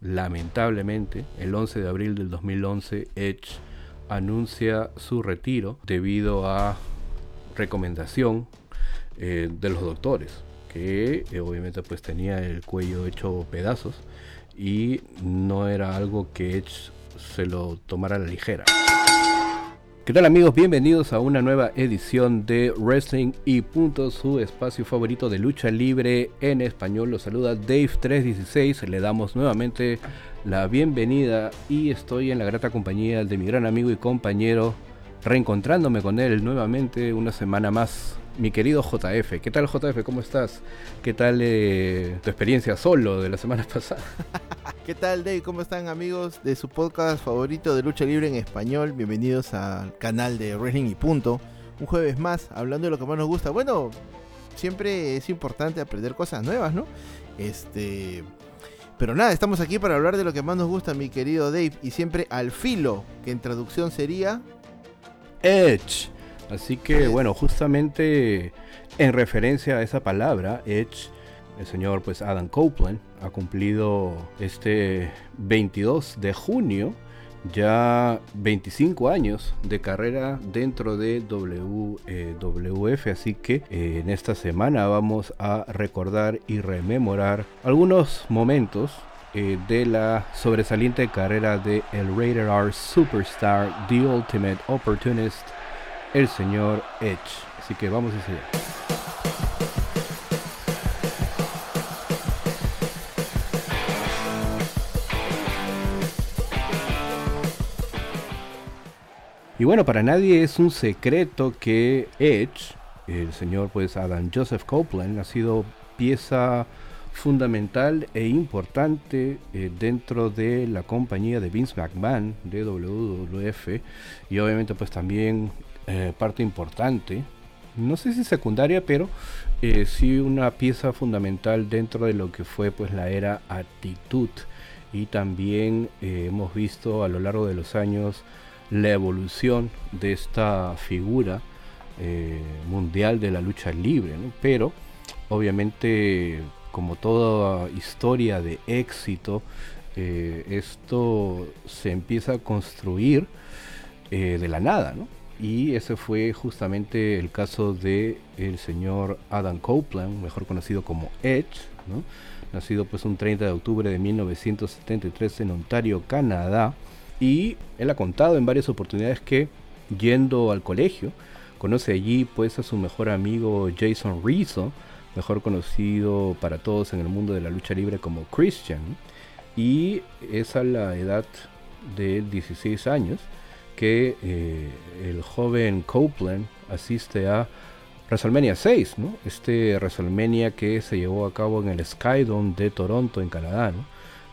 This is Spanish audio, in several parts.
lamentablemente, el 11 de abril del 2011, Edge anuncia su retiro debido a recomendación eh, de los doctores, que eh, obviamente pues tenía el cuello hecho pedazos y no era algo que Edge se lo tomara a la ligera. ¿Qué tal amigos? Bienvenidos a una nueva edición de Wrestling y Punto, su espacio favorito de lucha libre en español. Los saluda Dave316, le damos nuevamente la bienvenida y estoy en la grata compañía de mi gran amigo y compañero, reencontrándome con él nuevamente una semana más mi querido JF. ¿Qué tal JF? ¿Cómo estás? ¿Qué tal eh, tu experiencia solo de la semana pasada? ¿Qué tal Dave? ¿Cómo están amigos de su podcast favorito de lucha libre en español? Bienvenidos al canal de Wrestling y Punto. Un jueves más, hablando de lo que más nos gusta. Bueno, siempre es importante aprender cosas nuevas, ¿no? Este... Pero nada, estamos aquí para hablar de lo que más nos gusta, mi querido Dave. Y siempre al filo, que en traducción sería... Edge. Así que bueno, justamente en referencia a esa palabra, Edge, el señor pues Adam Copeland ha cumplido este 22 de junio ya 25 años de carrera dentro de WWF, así que eh, en esta semana vamos a recordar y rememorar algunos momentos eh, de la sobresaliente carrera de el Rated R Superstar, The Ultimate Opportunist el señor Edge. Así que vamos a seguir. Y bueno, para nadie es un secreto que Edge, el señor pues Adam Joseph Copeland, ha sido pieza fundamental e importante eh, dentro de la compañía de Vince McMahon de WWF y obviamente pues también eh, parte importante, no sé si secundaria, pero eh, sí una pieza fundamental dentro de lo que fue pues la era actitud y también eh, hemos visto a lo largo de los años la evolución de esta figura mundial de la lucha libre, pero obviamente como toda historia de éxito, esto se empieza a construir de la nada, ¿no? Y ese fue justamente el caso de el señor Adam Copeland, mejor conocido como Edge, nacido pues un 30 de octubre de 1973 en Ontario, Canadá. Y él ha contado en varias oportunidades que yendo al colegio, conoce allí pues a su mejor amigo Jason Rizzo, mejor conocido para todos en el mundo de la lucha libre como Christian. Y es a la edad de 16 años que eh, el joven Copeland asiste a WrestleMania 6, ¿no? Este WrestleMania que se llevó a cabo en el Skydome de Toronto, en Canadá,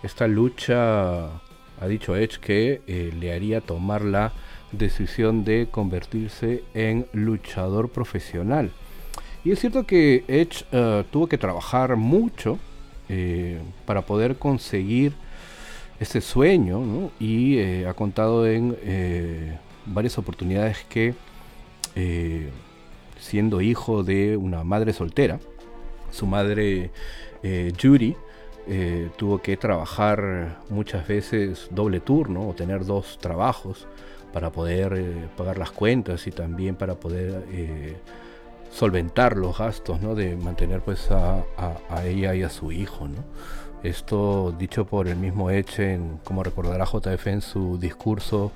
Esta lucha, ha dicho Edge, que eh, le haría tomar la decisión de convertirse en luchador profesional. Y es cierto que Edge eh, tuvo que trabajar mucho para poder conseguir este sueño y eh, ha contado en eh, varias oportunidades que eh, siendo hijo de una madre soltera, su madre Judy tuvo que trabajar muchas veces doble turno o tener dos trabajos para poder pagar las cuentas y también para poder solventar los gastos de mantener pues a, a, ella y a su hijo. ¿no? Esto dicho por el mismo Eche, como recordará JF en su discurso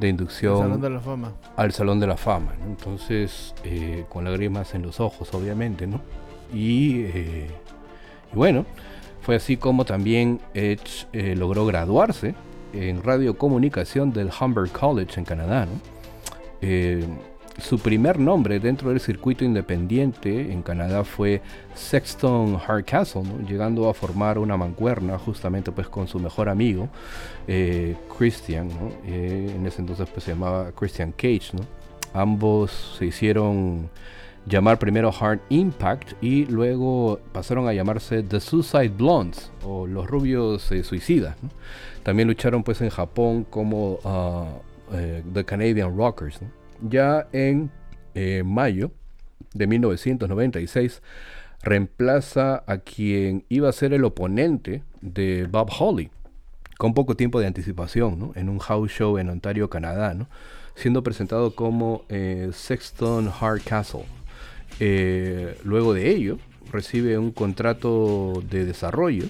de inducción Salón de la Fama. al Salón de la Fama. Entonces, eh, con lágrimas en los ojos, obviamente, ¿no? Y, eh, bueno, fue así como también Edge eh, logró graduarse en radiocomunicación del Humber College en Canadá, ¿no? Su primer nombre dentro del circuito independiente en Canadá fue Sexton Hardcastle, llegando a formar una mancuerna justamente pues con su mejor amigo eh, Christian, eh, en ese entonces pues se llamaba Christian Cage, ambos se hicieron llamar primero Hard Impact y luego pasaron a llamarse The Suicide Blondes o los rubios eh, suicidas. También lucharon pues en Japón como uh, The Canadian Rockers. Ya en eh, mayo de 1996 reemplaza a quien iba a ser el oponente de Bob Holly, con poco tiempo de anticipación, en un house show en Ontario, Canadá, siendo presentado como eh, Sexton Hardcastle. Eh, luego de ello, recibe un contrato de desarrollo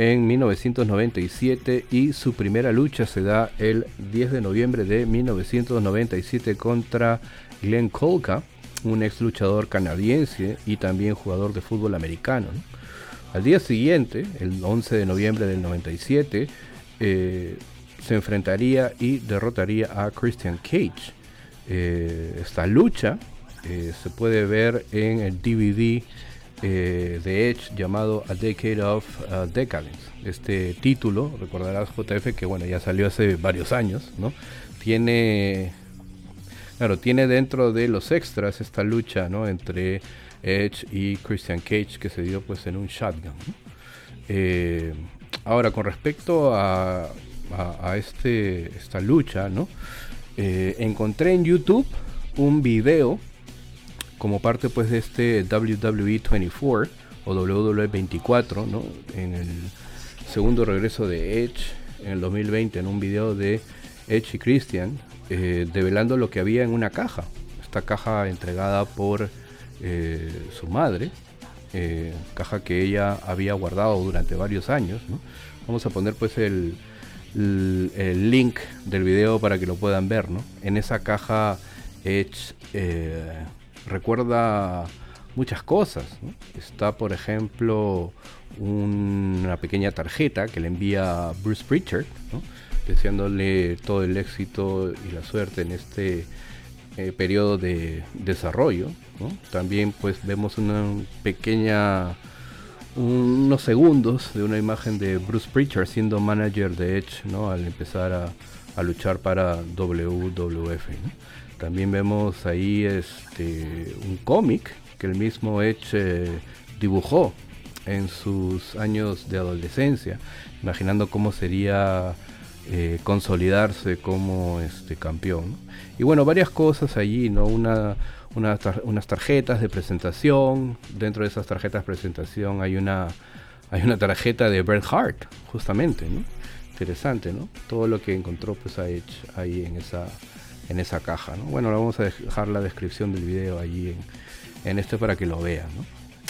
en 1997 y su primera lucha se da el 10 de noviembre de 1997 contra Glenn Colca, un ex luchador canadiense y también jugador de fútbol americano. Al día siguiente, el 11 de noviembre del 97, eh, se enfrentaría y derrotaría a Christian Cage. Eh, esta lucha eh, se puede ver en el DVD de Edge llamado A Decade of Decadence. Este título, recordarás JF que bueno, ya salió hace varios años, ¿no? Tiene Claro, tiene dentro de los extras esta lucha, ¿no? Entre Edge y Christian Cage que se dio pues en un shotgun. Eh, ahora, con respecto a, este, esta lucha, ¿no? Eh, encontré en YouTube un video como parte pues de este WWE 24 o WWE 24, ¿no? En el segundo regreso de Edge en el 2020 en un video de Edge y Christian eh, develando lo que había en una caja. Esta caja entregada por eh, su madre, eh, caja que ella había guardado durante varios años. Vamos a poner pues el, el, link del video para que lo puedan ver. En esa caja Edge recuerda muchas cosas. Está por ejemplo una pequeña tarjeta que le envía Bruce Pritchard, deseándole todo el éxito y la suerte en este eh, periodo de desarrollo. También pues vemos una pequeña, unos segundos de una imagen de Bruce Pritchard siendo manager de Edge ¿no? al empezar a, luchar para WWF. También vemos ahí este, un cómic que el mismo Edge eh, dibujó en sus años de adolescencia, imaginando cómo sería eh, consolidarse como este campeón. Y bueno, varias cosas allí, ¿no? Una, unas tarjetas de presentación. Dentro de esas tarjetas de presentación hay una, hay una tarjeta de Bret Hart, justamente. Interesante, ¿no? Todo lo que encontró pues ahí en esa, en esa caja, ¿no? Bueno, vamos a dejar la descripción del video allí en, en este para que lo vean.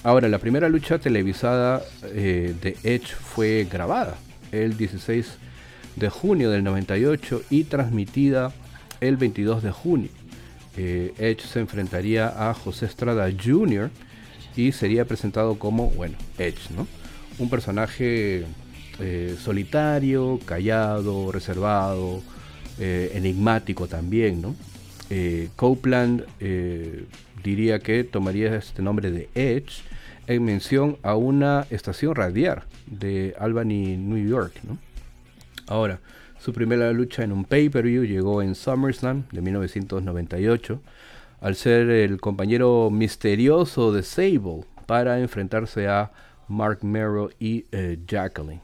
Ahora, la primera lucha televisada eh, de Edge fue grabada el 16 de junio del 98 y transmitida el 22 de junio. Eh, Edge se enfrentaría a José Estrada Jr. y sería presentado como, bueno, Edge, ¿no? Un personaje eh, solitario, callado, reservado, eh, enigmático también, ¿no? Copeland diría que tomaría este nombre de Edge en mención a una estación radiar de Albany, New York, ¿no? Ahora, su primera lucha en un pay-per-view llegó en SummerSlam de 1998, al ser el compañero misterioso de Sable para enfrentarse a Mark Merrow y eh, Jacqueline.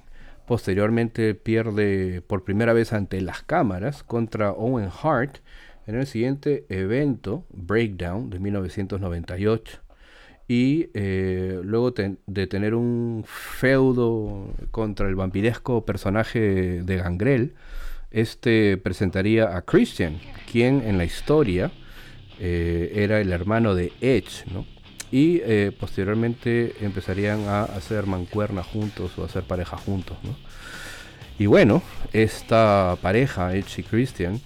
Posteriormente pierde por primera vez ante las cámaras contra Owen Hart en el siguiente evento, Breakdown, de 1998 y eh, luego de tener un feudo contra el vampiresco personaje de Gangrel, este presentaría a Christian, quien en la historia eh, era el hermano de Edge, ¿no? Y eh, posteriormente empezarían a hacer mancuerna juntos o a hacer pareja juntos, ¿no? Y bueno, esta pareja, Edge y Christian,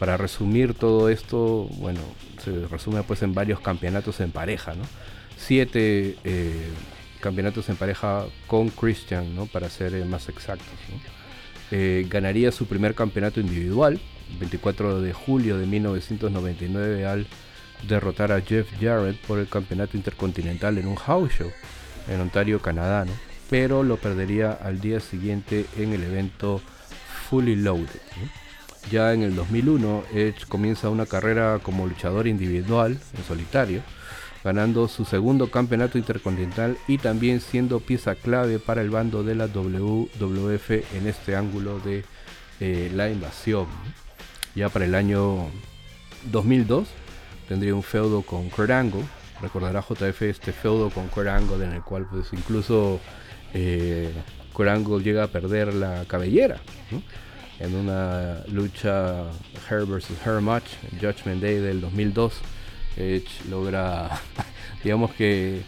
para resumir todo esto, bueno, se resume pues en varios campeonatos en pareja, ¿no? Siete eh, campeonatos en pareja con Christian, ¿no? Para ser eh, más exactos, eh, ganaría su primer campeonato individual, 24 de julio de 1999, al derrotar a Jeff Jarrett por el campeonato intercontinental en un house show en Ontario, Canadá, pero lo perdería al día siguiente en el evento Fully Loaded. Ya en el 2001, Edge comienza una carrera como luchador individual, en solitario, ganando su segundo campeonato intercontinental y también siendo pieza clave para el bando de la WWF en este ángulo de eh, la invasión. Ya para el año 2002 tendría un feudo con Kurt Angle. Recordará JF este feudo con Kurt Angle en el cual pues incluso eh, llega a perder la cabellera en una lucha Her vs. Her match, Judgment Day del 2002. Edge logra, digamos que,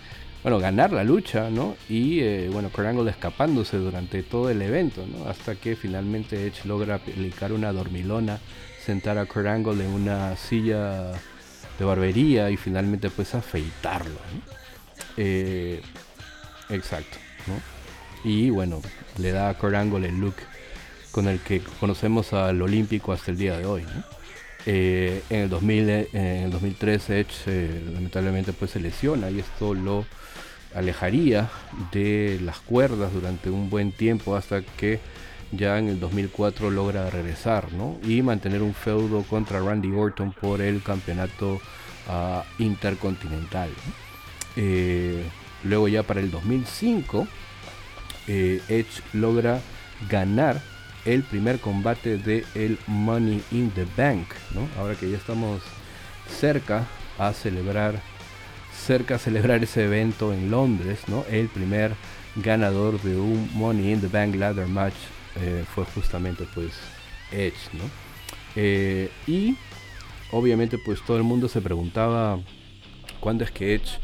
bueno, ganar la lucha, ¿no? Y, eh, bueno, Kurt escapándose durante todo el evento, ¿no? Hasta que finalmente Edge logra aplicar una dormilona, sentar a Kurt Angle en una silla de barbería y finalmente pues afeitarlo, eh, exacto. Y bueno, le da a Kurt Angle el look con el que conocemos al Olímpico hasta el día de hoy. Eh, en, el 2000, eh, en el 2013 Edge lamentablemente pues se lesiona y esto lo alejaría de las cuerdas durante un buen tiempo hasta que ya en el 2004 logra regresar y mantener un feudo contra Randy Orton por el campeonato ah, intercontinental. luego ya para el 2005 Edge logra ganar el primer combate de el Money in the Bank, ¿no? Ahora que ya estamos cerca a celebrar cerca a celebrar ese evento en Londres, ¿no? El primer ganador de un Money in the Bank ladder match eh, fue justamente pues Edge, ¿no? Eh, y obviamente pues todo el mundo se preguntaba cuándo es que Edge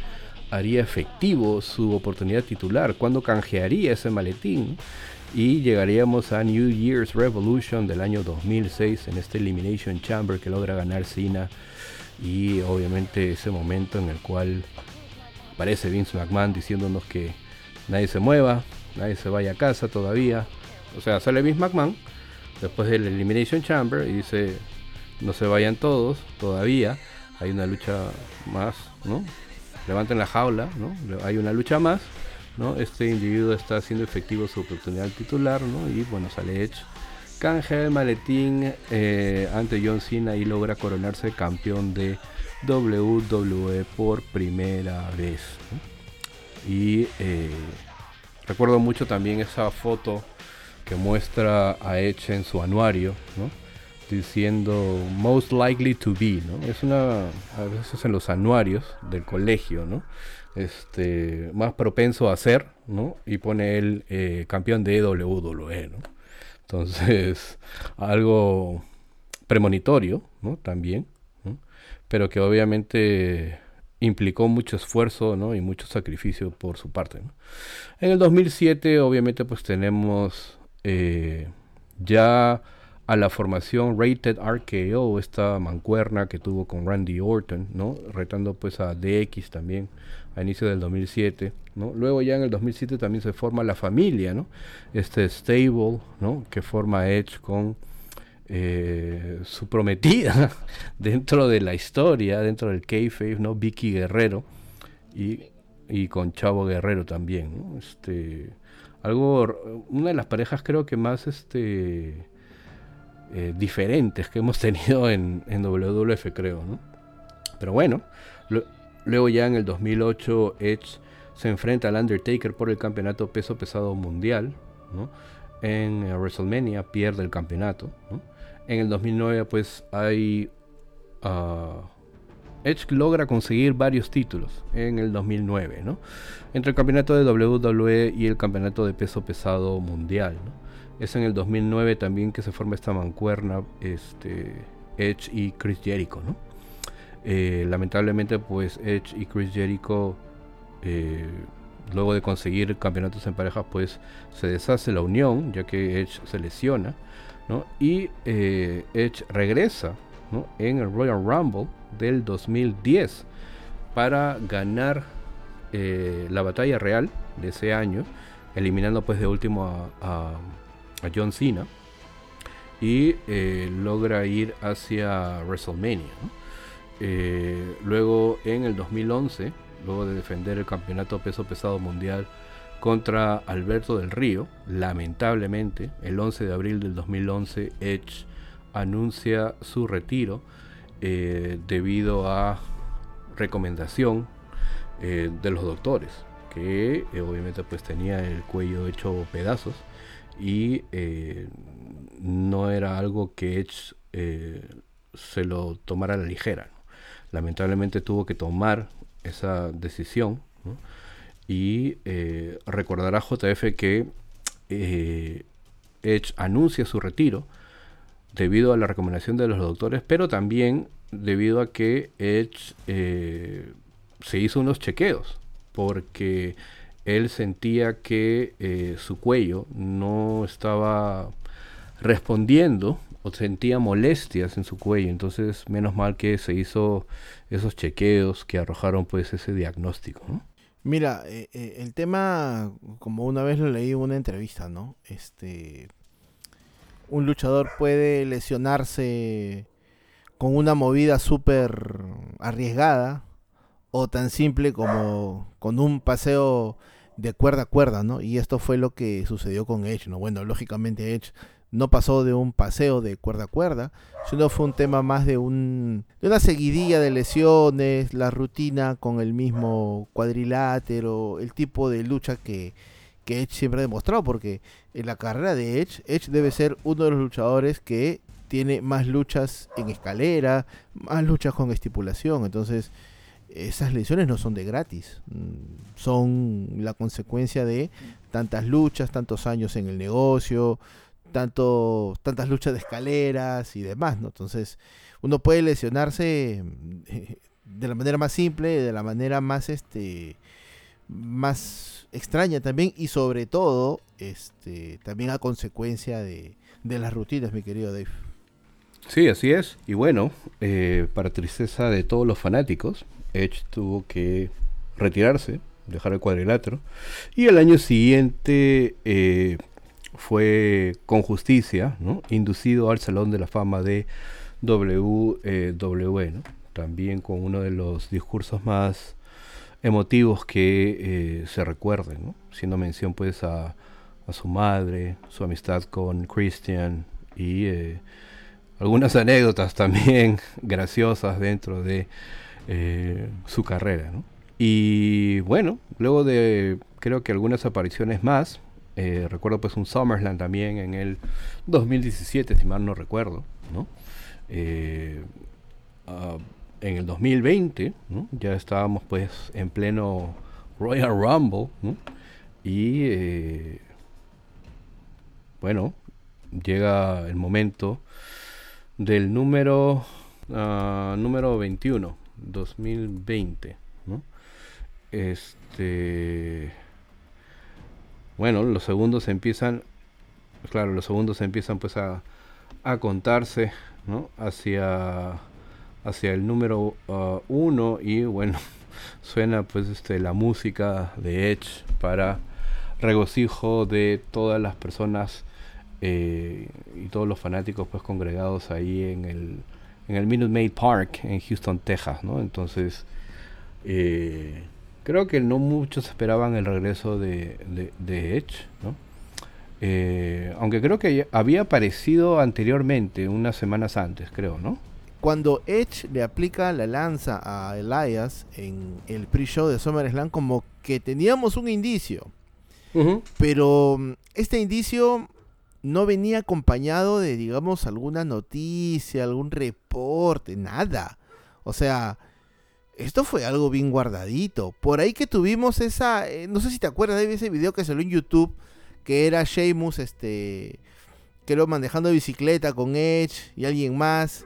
haría efectivo su oportunidad titular, cuándo canjearía ese maletín y llegaríamos a New Year's Revolution del año 2006 en este Elimination Chamber que logra ganar Cena y obviamente ese momento en el cual aparece Vince McMahon diciéndonos que nadie se mueva, nadie se vaya a casa todavía. O sea, sale Vince McMahon después del Elimination Chamber y dice no se vayan todos todavía, hay una lucha más, ¿no? Levanten la jaula, ¿no? Hay una lucha más este individuo está haciendo efectivo su oportunidad titular, Y bueno, sale Edge, canje el maletín eh, ante John Cena y logra coronarse campeón de WWE por primera vez. Y eh, recuerdo mucho también esa foto que muestra a Edge en su anuario, diciendo most likely to be, Es una, a veces en los anuarios del colegio, ¿no? este, más propenso a ser, ¿no? Y pone el eh, campeón de WWE, ¿no? Entonces, algo premonitorio, ¿no? También, pero que obviamente implicó mucho esfuerzo, ¿no? Y mucho sacrificio por su parte, En el 2007, obviamente, pues tenemos eh, ya a la formación Rated RKO, esta mancuerna que tuvo con Randy Orton, ¿no? Retando pues a DX también a inicio del 2007, ¿no? Luego ya en el 2007 también se forma la familia, ¿no? Este stable, ¿no? Que forma Edge con eh, su prometida dentro de la historia, dentro del kayfabe, ¿no? Vicky Guerrero y, y con Chavo Guerrero también. Este, algo, una de las parejas creo que más, este, eh, diferentes que hemos tenido en, en WWF, creo, ¿no? Pero bueno, Luego ya en el 2008 Edge se enfrenta al Undertaker por el campeonato peso pesado mundial. En eh, WrestleMania pierde el campeonato. En el 2009 pues hay... Ah, Edge logra conseguir varios títulos en el 2009, Entre el campeonato de WWE y el campeonato de peso pesado mundial, Es en el 2009 también que se forma esta mancuerna, este, Edge y Chris Jericho, ¿no? Eh, lamentablemente, pues Edge y Chris Jericho, eh, luego de conseguir campeonatos en pareja, pues se deshace la unión, ya que Edge se lesiona, Y eh, Edge regresa, En el Royal Rumble del 2010 para ganar la batalla real de ese año, eliminando pues de último a, John Cena y logra ir hacia WrestleMania. Eh, luego en el 2011, luego de defender el campeonato peso pesado mundial contra Alberto del Río, lamentablemente, el 11 de abril del 2011, Edge anuncia su retiro eh, debido a recomendación eh, de los doctores, que obviamente pues tenía el cuello hecho pedazos y no era algo que Edge se lo tomara a la ligera lamentablemente tuvo que tomar esa decisión y eh, recordará JF que eh, Edge anuncia su retiro debido a la recomendación de los doctores, pero también debido a que Edge eh, se hizo unos chequeos, porque él sentía que eh, su cuello no estaba respondiendo o sentía molestias en su cuello, entonces menos mal que se hizo esos chequeos que arrojaron pues ese diagnóstico. Mira, eh, el tema, como una vez lo leí en una entrevista, ¿no? Este, un luchador puede lesionarse con una movida súper arriesgada o tan simple como con un paseo de cuerda a cuerda, ¿no? Y esto fue lo que sucedió con Edge, ¿no? Bueno, lógicamente Edge no pasó de un paseo de cuerda a cuerda, sino fue un tema más de, un, de una seguidilla de lesiones, la rutina con el mismo cuadrilátero, el tipo de lucha que, que Edge siempre ha demostrado, porque en la carrera de Edge, Edge debe ser uno de los luchadores que tiene más luchas en escalera, más luchas con estipulación, entonces esas lesiones no son de gratis, mm, son la consecuencia de tantas luchas, tantos años en el negocio, tanto, tantas luchas de escaleras y demás, ¿no? Entonces, uno puede lesionarse de la manera más simple, de la manera más este más extraña también y sobre todo este también a consecuencia de, las rutinas, mi querido Dave. Sí, así es. Y bueno, eh, para tristeza de todos los fanáticos, Edge tuvo que retirarse, dejar el cuadrilátero. Y el año siguiente eh, fue con justicia ¿no? inducido al Salón de la Fama de WWE, ¿no? también con uno de los discursos más emotivos que eh, se recuerden, ¿no? siendo mención pues a, su madre, su amistad con Christian y eh, algunas anécdotas también graciosas dentro de eh, su carrera. ¿no? Y bueno, luego de creo que algunas apariciones más, recuerdo pues un SummerSlam también en el 2017, si mal no recuerdo, ¿no? Uh, en el 2020, ya estábamos pues en pleno Royal Rumble, y eh, bueno, llega el momento del número uh, número 21, 2020, ¿no? Este bueno, los segundos empiezan claro, los segundos empiezan pues a, a contarse, ¿no? hacia hacia el número uh, uno y bueno, suena pues este, la música de Edge para regocijo de todas las personas eh, y todos los fanáticos pues congregados ahí en el, en el Minute Maid Park en Houston, Texas, ¿no? Entonces, eh, creo que no muchos esperaban el regreso de, de, Edge, ¿no? Eh, aunque creo que había aparecido anteriormente, unas semanas antes, creo, ¿no? Cuando Edge le aplica la lanza a Elias en el pre-show de SummerSlam, como que teníamos un indicio. Pero mm, este indicio no venía acompañado de, digamos, alguna noticia, algún reporte, nada. O sea, esto fue algo bien guardadito. Por ahí que tuvimos esa, eh, no sé si te acuerdas de ese video que salió en YouTube, que era Sheamus, este, que lo manejando bicicleta con Edge y alguien más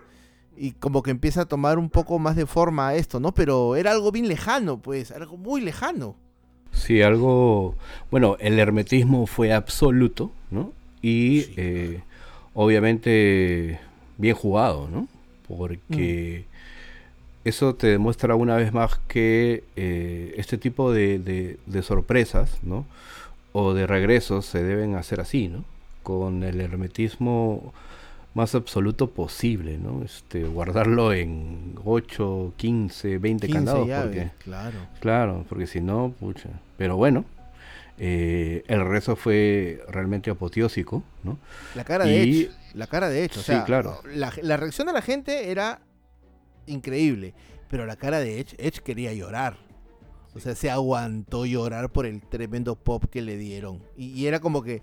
y como que empieza a tomar un poco más de forma esto, ¿no? Pero era algo bien lejano, pues, algo muy lejano. Sí, algo, bueno, el hermetismo fue absoluto, ¿no? Y eh, obviamente bien jugado, ¿no? Porque mm. eso te demuestra una vez más que eh, este tipo de, de sorpresas, ¿no? O de regresos se deben hacer así, ¿no? Con el hermetismo más absoluto posible, ¿no? Este, guardarlo en 8, 15, 20 candados. porque, claro. Claro, porque si no, pucha. Pero bueno, eh, el rezo fue realmente apoteósico, ¿no? La cara de Edge, la cara de Edge, o sí, claro. La, la, reacción de la gente era increíble, pero la cara de Edge, Edge quería llorar. O sea, se aguantó llorar por el tremendo pop que le dieron. y era como que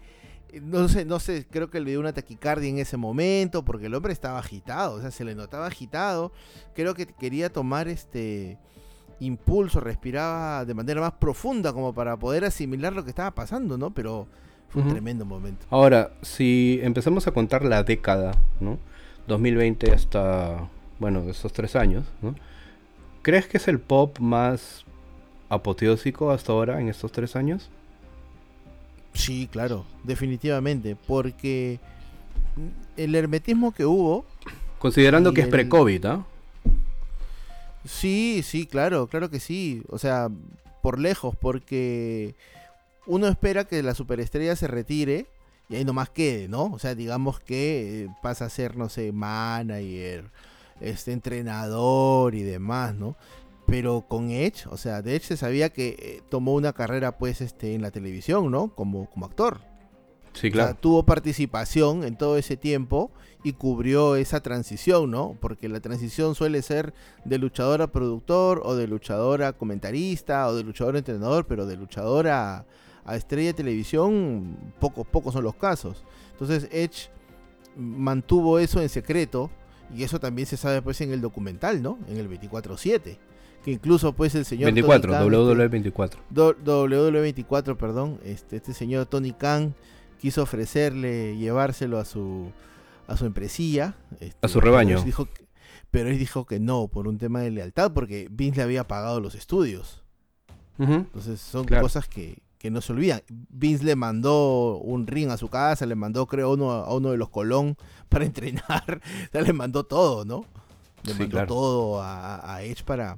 no sé, no sé, creo que le dio una taquicardia en ese momento porque el hombre estaba agitado, o sea, se le notaba agitado. Creo que quería tomar este impulso, respiraba de manera más profunda como para poder asimilar lo que estaba pasando, ¿no? Pero Fue un tremendo momento. Ahora, si empezamos a contar la década, ¿no? 2020 hasta, bueno, esos tres años, ¿no? ¿Crees que es el pop más apoteósico hasta ahora en estos tres años? Sí, claro, definitivamente, porque el hermetismo que hubo... Considerando que es pre-COVID, ¿ah? Sí, sí, claro, claro que sí. O sea, por lejos, porque uno espera que la superestrella se retire y ahí nomás quede, ¿no? O sea, digamos que eh, pasa a ser, no sé, manager, este entrenador y demás, ¿no? Pero con Edge, o sea, de Edge se sabía que eh, tomó una carrera pues este en la televisión, ¿no? Como, como actor. Sí, claro. tuvo participación en todo ese tiempo y cubrió esa transición, ¿no? Porque la transición suele ser de luchador a productor o de luchador a comentarista o de luchador a entrenador, pero de luchador a, estrella de televisión pocos pocos son los casos. Entonces Edge mantuvo eso en secreto y eso también se sabe pues en el documental, ¿no? En el 24/7 que incluso pues el señor 24, WWE 24. WWE 24, perdón, este este señor Tony Khan quiso ofrecerle llevárselo a su a su empresilla. Este, a su rebaño. Pero él, dijo, que no, por un tema de lealtad, porque Vince le había pagado los estudios. Entonces son cosas que, no se olvidan. Vince le mandó un ring a su casa, le mandó, creo, uno a uno de los Colón para entrenar. le mandó todo, ¿no? Le mandó todo a, Edge para,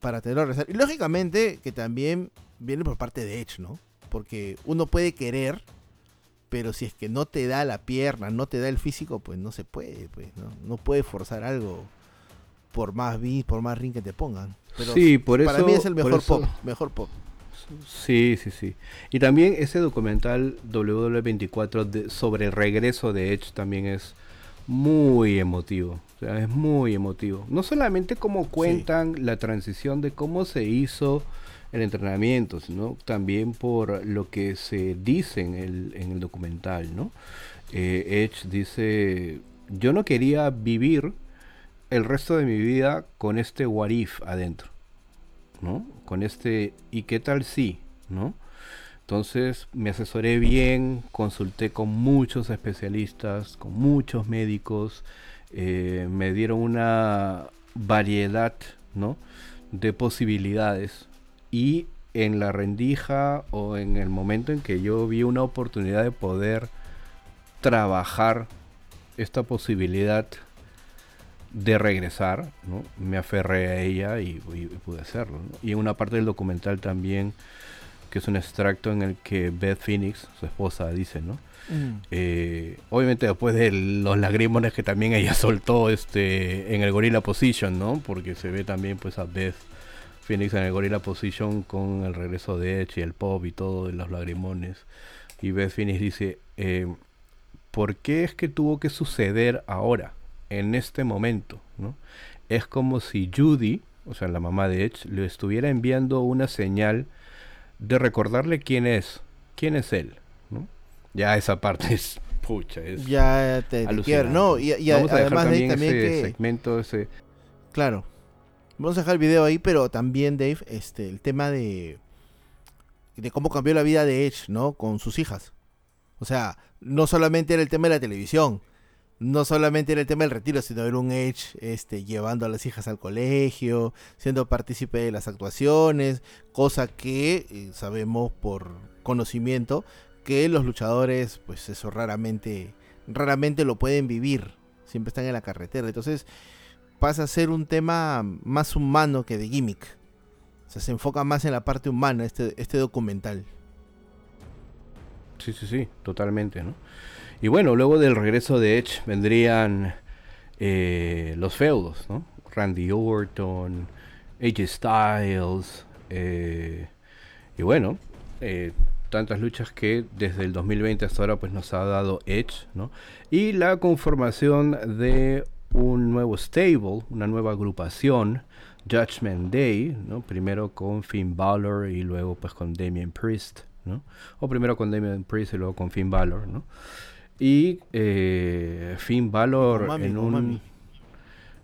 para tenerlo a rezar. Y lógicamente que también viene por parte de Edge, ¿no? Porque uno puede querer pero si es que no te da la pierna, no te da el físico, pues no se puede, pues, ¿no? No puedes forzar algo por más beat, por más ring que te pongan. Pero sí, por para mí es el mejor pop, mejor pop. Sí, sí, sí. Y también ese documental WW24 sobre el regreso de Edge también es muy emotivo. O sea, es muy emotivo. No solamente como cuentan la transición de cómo se hizo el entrenamiento, sino también por lo que se dice en el, en el documental, ¿no? Eh, Edge dice, yo no quería vivir el resto de mi vida con este what if adentro, ¿no? Con este, ¿y qué tal si? ¿no? Entonces me asesoré bien, consulté con muchos especialistas, con muchos médicos, eh, me dieron una variedad, ¿no? de posibilidades y en la rendija o en el momento en que yo vi una oportunidad de poder trabajar esta posibilidad de regresar, ¿no? me aferré a ella y, pude hacerlo. Y en una parte del documental también, que es un extracto en el que Beth Phoenix, su esposa, dice, ¿no? Mm. Eh, obviamente después de los lagrimones que también ella soltó este en el Gorilla Position, ¿no? Porque se ve también pues a Beth Phoenix en el Gorilla Position con el regreso de Edge y el pop y todo los lagrimones. Y Beth Phoenix dice, eh, ¿por qué es que tuvo que suceder ahora, en este momento? ¿no? Es como si Judy, o sea, la mamá de Edge, le estuviera enviando una señal de recordarle quién es, quién es él. ¿no? Ya esa parte es pucha, es ya te, quiero, no, y, Vamos a dejar también, ese segmento, ese... Claro, Vamos a dejar el video ahí, pero también, Dave, este, el tema de, de cómo cambió la vida de Edge, ¿no? Con sus hijas. O sea, no solamente era el tema de la televisión, no solamente era el tema del retiro, sino era un Edge este, llevando a las hijas al colegio, siendo partícipe de las actuaciones, cosa que eh, sabemos por conocimiento que los luchadores, pues eso raramente, raramente lo pueden vivir, siempre están en la carretera. Entonces, pasa a ser un tema más humano que de gimmick. O sea, se enfoca más en la parte humana este, este documental. Sí, sí, sí, totalmente, ¿no? Y bueno, luego del regreso de Edge vendrían eh, los feudos, ¿no? Randy Orton, AJ Styles, eh, y bueno, eh, tantas luchas que desde el 2020 hasta ahora pues nos ha dado Edge, ¿no? Y la conformación de un nuevo stable, una nueva agrupación, Judgment Day, ¿no? Primero con Finn Balor y luego pues con Damien Priest, ¿no? O primero con Damien Priest y luego con Finn Balor, ¿no? Y eh, Finn Balor en un...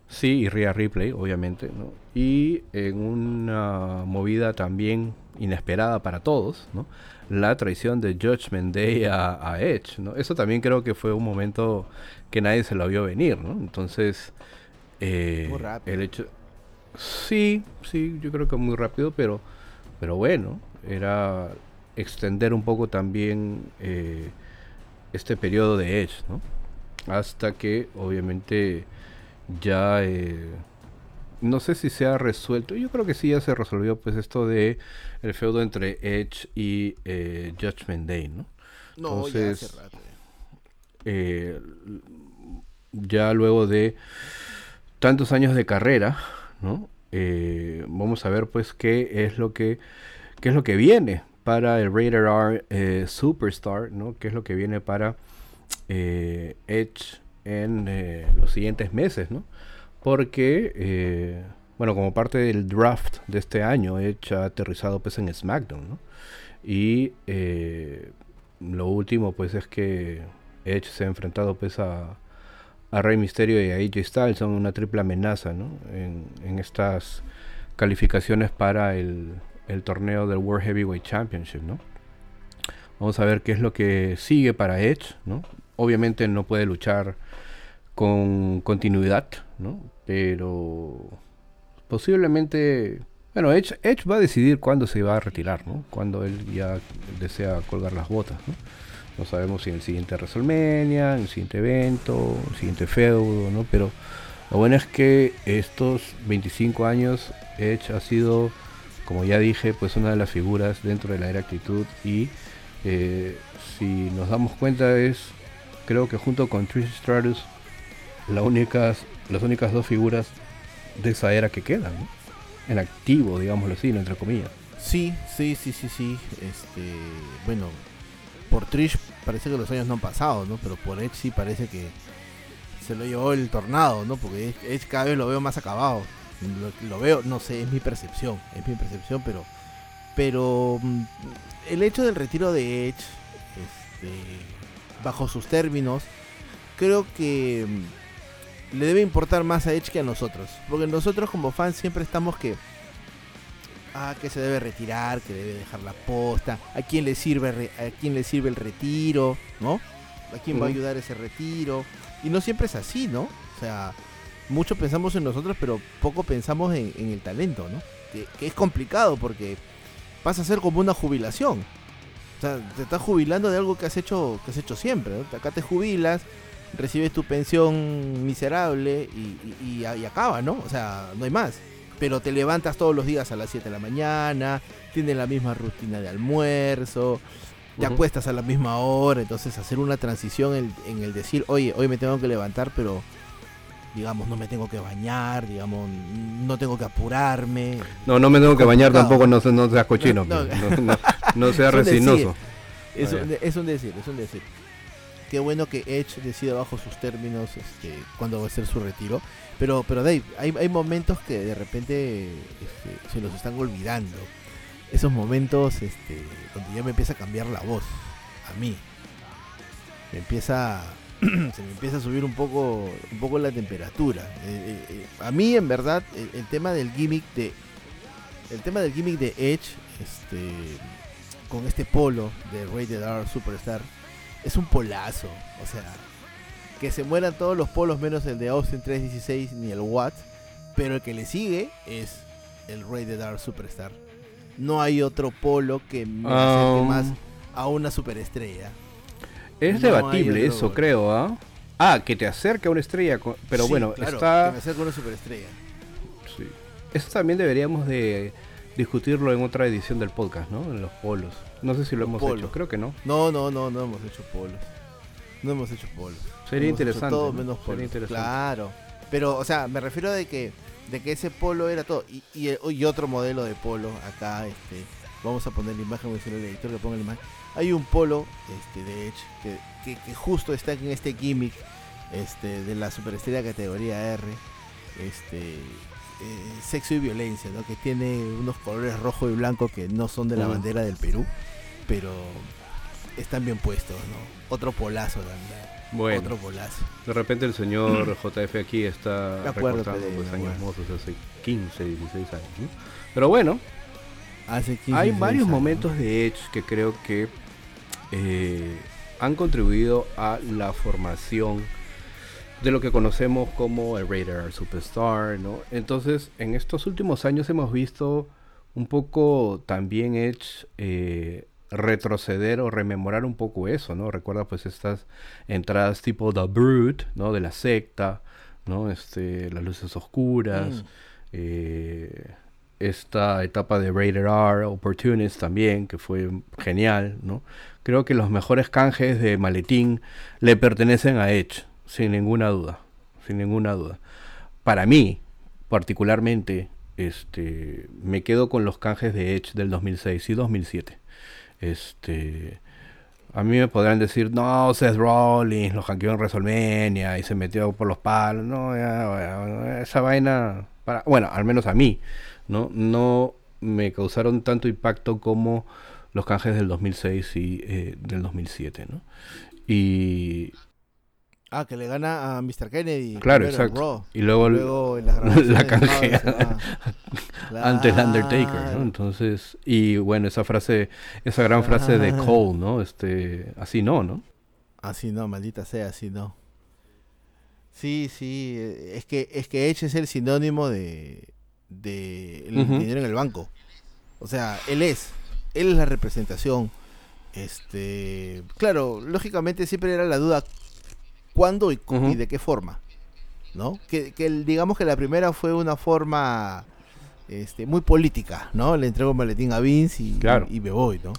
Sí, y Rhea Ripley, obviamente, ¿no? Y en una movida también inesperada para todos, ¿no? La traición de Judgment Day a, Edge, ¿no? Eso también creo que fue un momento que nadie se lo vio venir, ¿no? Entonces, eh, el hecho... Sí, sí, yo creo que muy rápido, pero, pero bueno, era extender un poco también eh, este periodo de Edge, ¿no? Hasta que, obviamente ya eh, no sé si se ha resuelto. Yo creo que sí ya se resolvió pues esto de el feudo entre Edge y eh, Judgment Day, ¿no? No, ya hace rato. Eh, ya luego de tantos años de carrera, ¿no? vamos a ver pues qué es lo que qué es lo que viene para el Raider R Superstar, ¿no? ¿Qué es lo que viene para Edge en eh, los siguientes meses, ¿no? Porque, eh, bueno, como parte del draft de este año, Edge ha aterrizado pues en SmackDown, ¿no? Y eh, lo último pues es que Edge se ha enfrentado pues a, Rey Mysterio y a AJ Styles, son una triple amenaza, ¿no? En estas calificaciones para el, el torneo del World Heavyweight Championship, ¿no? Vamos a ver qué es lo que sigue para Edge, ¿no? Obviamente no puede luchar con continuidad, ¿no? Pero posiblemente, bueno, Edge, va a decidir cuándo se va a retirar, ¿no? Cuando él ya desea colgar las botas, ¿no? No sabemos si en el siguiente WrestleMania, en el siguiente evento, el siguiente feudo, ¿no? Pero lo bueno es que estos 25 años Edge ha sido, como ya dije, pues una de las figuras dentro de la era actitud y eh, si nos damos cuenta es, creo que junto con Trish Stratus únicas, las únicas dos figuras de esa era que quedan, en activo, digámoslo así, entre comillas. Sí, sí, sí, sí, sí. Este, bueno, por Trish parece que los años no han pasado, ¿no? Pero por Edge sí parece que se lo llevó el tornado, ¿no? Porque cada vez lo veo más acabado. Lo, veo, no sé, es mi percepción, es mi percepción, pero pero mm, el hecho del retiro de Edge, este, bajo sus términos, creo que mm, le debe importar más a Edge que a nosotros. Porque nosotros como fans siempre estamos que... Ah, que se debe retirar, que debe dejar la posta, a quién le sirve, a quién le sirve el retiro, ¿no? A quién va a ayudar ese retiro. Y no siempre es así, ¿no? O sea, mucho pensamos en nosotros, pero poco pensamos en, el talento, ¿no? Que, es complicado porque pasa a ser como una jubilación. O sea, te estás jubilando de algo que has hecho, que has hecho siempre, ¿no? Acá te jubilas, recibes tu pensión miserable y, acaba, ¿no? O sea, no hay más. Pero te levantas todos los días a las 7 de la mañana, tienes la misma rutina de almuerzo, te acuestas a la misma hora, entonces hacer una transición en, el decir, oye, hoy me tengo que levantar, pero digamos, no me tengo que bañar, digamos, no tengo que apurarme. No, no me tengo que bañar tampoco, no, no seas cochino, no, pues, sea resinoso. Es es un decir, es un decir qué bueno que Edge decida bajo sus términos este, cuándo va a ser su retiro. Pero, pero Dave, hay, hay momentos que de repente este, se nos están olvidando. Esos momentos este, donde ya me empieza a cambiar la voz. A mí. Me empieza. se me empieza a subir un poco, un poco la temperatura. Eh, eh, eh, a mí, en verdad, el, tema del gimmick de. El tema del gimmick de Edge, este. Con este polo de Rated R Superstar es un polazo. O sea, que se mueran todos los polos menos el de Austin 316 ni el Watt. Pero el que le sigue es el Rey de Dark Superstar. No hay otro polo que me acerque um, más a una superestrella. Es debatible eso, creo, ¿ah? Ah, que te acerque a una estrella, pero bueno, está... Que me a una superestrella. Sí. Eso también deberíamos de discutirlo en otra edición del podcast, ¿no? En los polos. No sé si lo hemos hecho, creo que no. No, no, no, no hemos hecho polos. No hemos hecho polos. Sería interesante. Todo menos polos. Claro. Pero, o sea, me refiero de que de que ese polo era todo. Y, y, otro modelo de polo acá, este, vamos a poner la imagen, voy a decirle al editor que ponga la imagen. Hay un polo este, de Edge que, que, justo está en este gimmick este, de la superestrella categoría R. Este, eh, sexo y violencia, ¿no? que tiene unos colores rojo y blanco que no son de la bandera del Perú, pero están bien puestos, ¿no? Otro polazo también. Bueno, otro golazo. de repente el señor JF aquí está acuerdo, recordando pues, años mozos hace 15, 16 años. ¿no? Pero bueno, Hace 15, hay 16 varios años. momentos de Edge que creo que eh, han contribuido a la formación de lo que conocemos como el Radar Superstar, ¿no? Entonces, en estos últimos años hemos visto un poco también Edge eh, retroceder o rememorar un poco eso, ¿no? Recuerda pues estas entradas tipo The Brood, ¿no? De la secta, ¿no? Este, las luces oscuras, Mm. eh, esta etapa de Rated R, Opportunist también, que fue genial, ¿no? Creo que los mejores canjes de maletín le pertenecen a Edge, sin ninguna duda, sin ninguna duda. Para mí, particularmente, este, me quedo con los canjes de Edge del 2006 y 2007. Este, a mí me podrán decir, no, Seth Rollins lo hackeó en WrestleMania y se metió por los palos. No, ya, bueno, esa vaina, para, bueno, al menos a mí, ¿no? No me causaron tanto impacto como los canjes del 2006 y eh, del 2007, ¿no? Y Ah, que le gana a Mr. Kennedy. Claro, exacto. Raw. y luego, Luego en las la grabaciones, canjea va. ante el Undertaker, ¿no? Entonces, y bueno, esa frase, esa gran frase de Claro. Cole, ¿no? Este, así no, ¿no? Así no, maldita sea, así no. Sí, sí, eh, es que es que Edge es el sinónimo de de el dinero en el banco. O sea, él es, él es la representación. Este, claro, lógicamente siempre era la duda cuándo y, de qué forma, ¿no? Que, que el- digamos que la primera fue una forma este, muy política, ¿no? Le entrego el maletín a Vince y, Claro. y me voy, ¿no?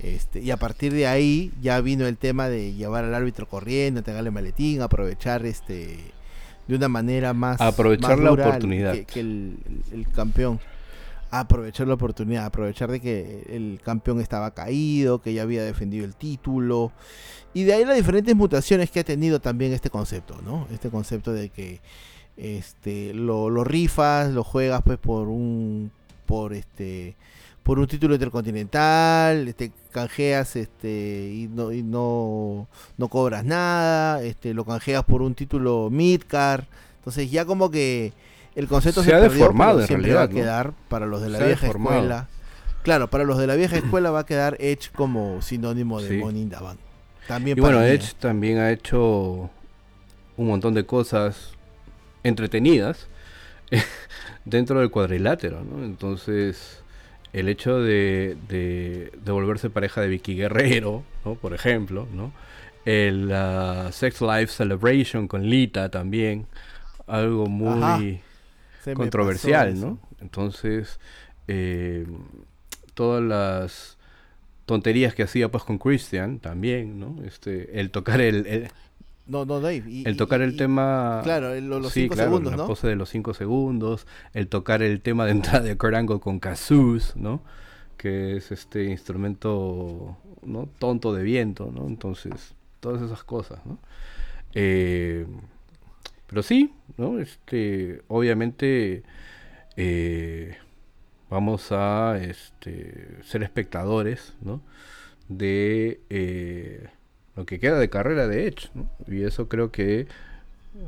Este, y a partir de ahí ya vino el tema de llevar al árbitro corriendo, entregarle el maletín, aprovechar este de una manera más Aprovechar más la dura oportunidad. que, que el, el- el campeón aprovechar la oportunidad, aprovechar de que el campeón estaba caído, que ya había defendido el título y de ahí las diferentes mutaciones que ha tenido también este concepto, ¿no? Este concepto de que este lo, lo rifas, lo juegas pues por un por este por un título intercontinental, este canjeas este y no y no no cobras nada, este lo canjeas por un título midcard. Entonces ya como que el concepto Se ha perdió, deformado en siempre realidad, va a ¿no? quedar para los de la Se ha vieja escuela. Claro, para los de la vieja escuela va a quedar Edge como sinónimo de Sí. Money in the Bank. También Y bueno, mí, Edge también ha hecho un montón de cosas entretenidas dentro del cuadrilátero, ¿no? Entonces, el hecho de, de, de volverse pareja de Vicky Guerrero, ¿no? Por ejemplo, ¿no? El Sex Life Celebration con Lita también, algo muy controversial, ¿no? Entonces, eh, todas las tonterías que hacía pues con Christian también, ¿no? Este, el tocar el, el, No, no, Dave. y- el y- tocar el y- tema Claro, el- los sí, 5 claro, segundos, la ¿no? pose de los 5 segundos, el tocar el tema de entrada de Kurt Angle con Casus, ¿no? Que es este instrumento, ¿no? Tonto de viento, ¿no? Entonces, todas esas cosas, ¿no? Eh, pero sí, ¿no? Este, obviamente eh, vamos a este, ser espectadores, ¿no? De eh, lo que queda de carrera de Edge, ¿no? Y eso creo que,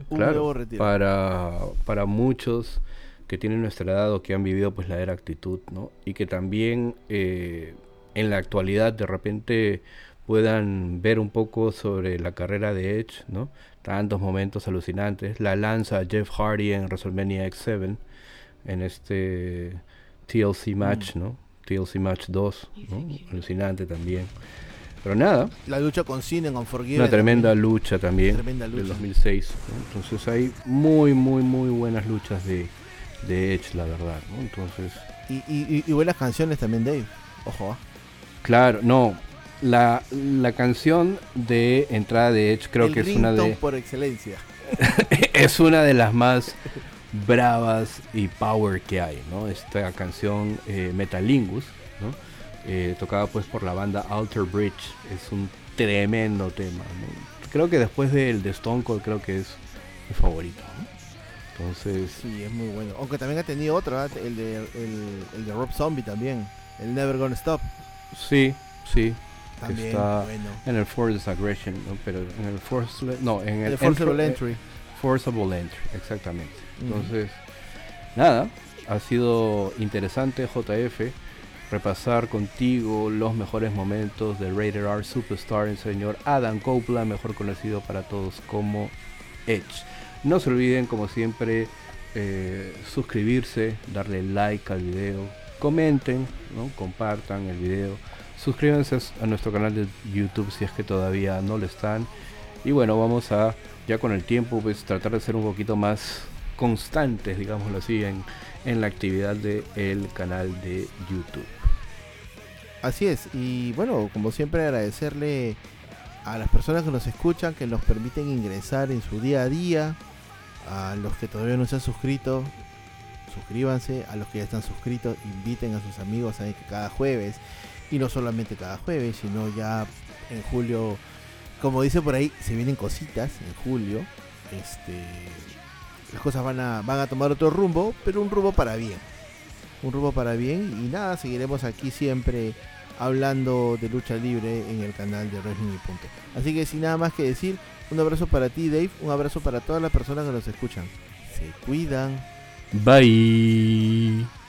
claro, para, para muchos que tienen nuestra edad o que han vivido pues la era actitud, ¿no? Y que también eh, en la actualidad de repente puedan ver un poco sobre la carrera de Edge, ¿no? Tantos momentos alucinantes. La lanza a Jeff Hardy en WrestleMania X7 en este TLC match, ¿no? TLC match 2, ¿no? Alucinante también. Pero nada, La lucha con Cena en Unforgiven. una tremenda lucha también Tremenda del lucha. 2006. ¿no? Entonces hay muy, muy, muy buenas luchas de, de Edge, la verdad. ¿no? Entonces, Y, y- buenas canciones también, Dave. Ojo, ¿ah? claro, no. La, la canción de entrada de Edge creo El que es una de por excelencia. es una de las más bravas y power que hay, ¿no? Esta canción eh, Metalingus, ¿no? Eh, tocada pues por la banda Alter Bridge, es un tremendo tema, ¿no? Creo que después del de Stone Cold creo que es mi favorito, ¿no? Entonces, Sí, es muy bueno. Aunque también ha tenido otro, ¿ah? el de, el, el de Rob Zombie también. El Never Gonna Stop. sí, sí. que está en el Force Aggression, ¿no? pero en el Force, no, en el, Forcible Entry. Forcible Entry, exactamente. Entonces, nada, ha sido interesante JF repasar contigo los mejores momentos de Rated R Superstar, el señor Adam Copeland, mejor conocido para todos como Edge. No se olviden, como siempre, eh, suscribirse, darle like al video, comenten, compartan el video, suscríbanse a nuestro canal de YouTube si es que todavía no lo están. Y bueno, vamos a ya con el tiempo pues tratar de ser un poquito más constantes, digámoslo así, en, en la actividad del el canal de YouTube. Así es, y bueno, como siempre agradecerle a las personas que nos escuchan, que nos permiten ingresar en su día a día, a los que todavía no se han suscrito, suscríbanse, a los que ya están suscritos, inviten a sus amigos a que cada jueves, y no solamente cada jueves, sino ya en julio, como dice por ahí, se vienen cositas en julio, este, las cosas van a, van a tomar otro rumbo, pero un rumbo para bien un rumbo para bien. Y nada, seguiremos aquí siempre hablando de lucha libre en el canal de Wrestling y. Así que sin nada más que decir, un abrazo para ti Dave, un abrazo para todas las personas que nos escuchan. Se cuidan. Bye.